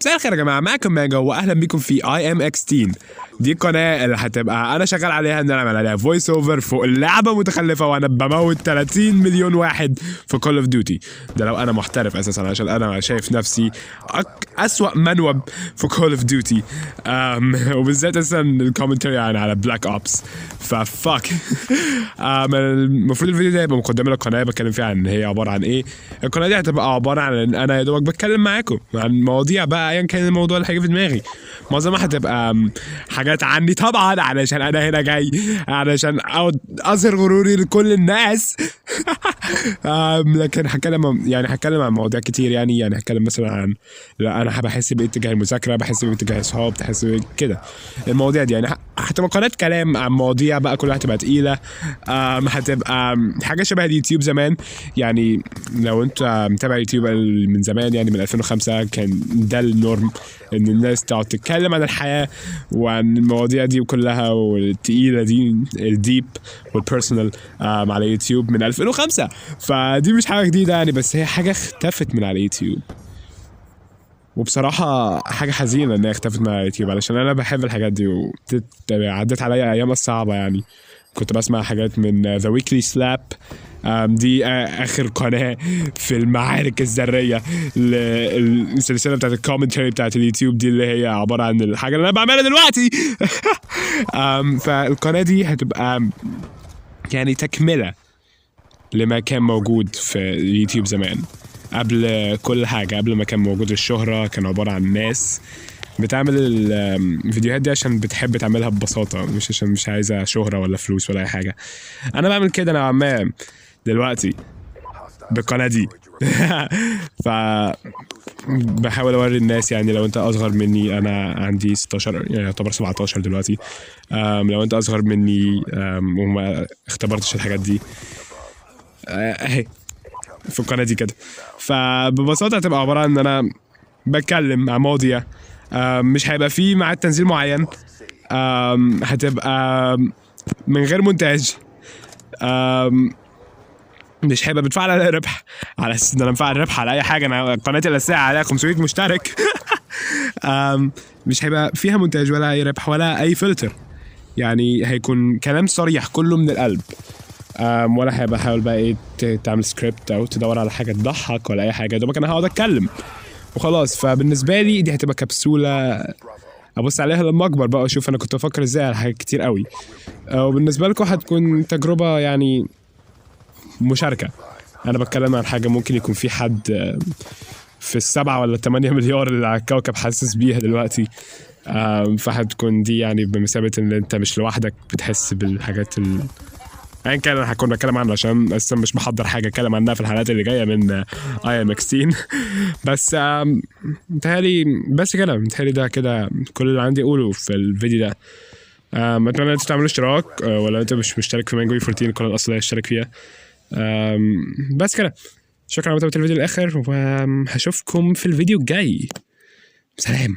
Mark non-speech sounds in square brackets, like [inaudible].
مساء الخير يا جماعة معاكم ماجا واهلا بيكم في IMX ten دي القناه اللي هتبقى أنا شغال عليها إن أنا اعمل عليها voice over فوق اللعبة متخلفة وأنا بموت 30 مليون واحد في Call of Duty ده لو أنا محترف أساسا عشان أنا شايف نفسي أك... أسوأ من noob في Call of Duty وبالذات أساسا ال commentary يعني على Black Ops ف fuck المفروض الفيديو ده يبقى مقدمه للقناه بتكلم فيها عن هي عبارة عن إيه. القناة دي هتبقى عبارة عن إن أنا يا دوبك بتكلم معاكم عن مواضيع بقى ايا كان الموضوع اللي هيجي في دماغي. معظمها هتبقى حاجات عني طبعا علشان أنا هنا جاي علشان أقعد أظهر غروري لكل الناس. [laughs] لكن هتكلم يعني هتكلم عن مواضيع كتير يعني يعني هتكلم مثلا عن لا أنا بحس بايه تجاه المذاكرة بحس بايه تجاه اصحاب بحس كده المواضيع دي يعني هتبقى قناه كلام عن مواضيع بقى كلها هتبقى تقيلة. أم، هتبقى حاجة شبه اليوتيوب زمان. يعني لو انت متابع يوتيوب من زمان يعني من 2005 كان ده ال norm إن الناس تقعد تتكلم عن الحياة وعن المواضيع دي كلها والتقيلة دي ال deep وال personal أم، على يوتيوب من 2005 فدي مش حاجة جديدة يعني بس هي حاجة اختفت من على يوتيوب. وبصراحة حاجة حزينة إنها اختفت من اليوتيوب علشان أنا بحب الحاجات دي وعدت عليا أيام صعبة يعني. كنت بسمع حاجات من The Weekly Slap دي آخر قناة في المعارك الذرية للسلسلة بتاعت ال commentary بتاعت اليوتيوب دي اللي هي عبارة عن الحاجة اللي أنا بعملها دلوقتي. [laughs] أم، فالقناة دي هتبقى يعني تكملة لما كان موجود في اليوتيوب زمان. قبل كل حاجة قبل ما كان موجود الشهرة كان عبارة عن ناس بتعمل ال- الفيديوهات دي عشان بتحب تعملها ببساطة مش عشان مش عايزة شهرة ولا فلوس ولا أي حاجة. أنا بعمل كده نوعا ما دلوقتي بالقناة دي. [laughs] ف بحاول أوري الناس يعني لو أنت أصغر مني أنا عندي 16 يعني يعتبر 17 دلوقتي. لو أنت أصغر مني وما اختبرتش الحاجات دي آه، أهي. في القناة دي كده. فببساطة هتبقى عبارة عن إن أنا بتكلم مواضيع آم، مش هيبقى فيه ميعاد تنزيل معين. هتبقى من غير مونتاج. مش هيبقى بتفعل عليها ربح. على أساس إن أنا مفعل ربح على أي حاجة. أنا قناتي الاساسيه عليها 500 مشترك. [laughs] مش هيبقى فيها مونتاج ولا أي ربح ولا أي فلتر. يعني هيكون كلام صريح كله من القلب. ولا هيبقى حاول بقى إيه تعمل سكريبت أو تدور على حاجة تضحك ولا أي حاجة. دوبك أنا هقعد أتكلم. وخلاص. فبالنسبة لي دي هتبقى كبسولة أبص عليها لما أكبر بقى وأشوف أنا كنت بفكر إزاي على حاجات كتير قوي. أه، وبالنسبة لكم هتكون تجربة يعني مشاركة. أنا بتكلم عن حاجة ممكن يكون في حد أه، في السبعة ولا الثمانية مليار اللي على الكوكب حاسس بيها دلوقتي. أم، فهتكون دي يعني بمثابة إن أنت مش لوحدك بتحس بالحاجات ال... ايا كان هكون بتكلم عنه عشان أساسا مش محضر حاجة أتكلم عنها في الحلقات اللي جاية من اي ام إكس بس آم، متهيألي بس كده متهيألي ده كده كل اللي عندي أقوله في الفيديو ده. أتمنى إن أنتوا تعملوا اشتراك آه، ولا انت مش مشترك في مانجو 14 القناه الاصليه اشترك فيها. بس كده. شكرا على متابعة الفيديو للآخر وهشوفكم في الفيديو الجاي. سلام.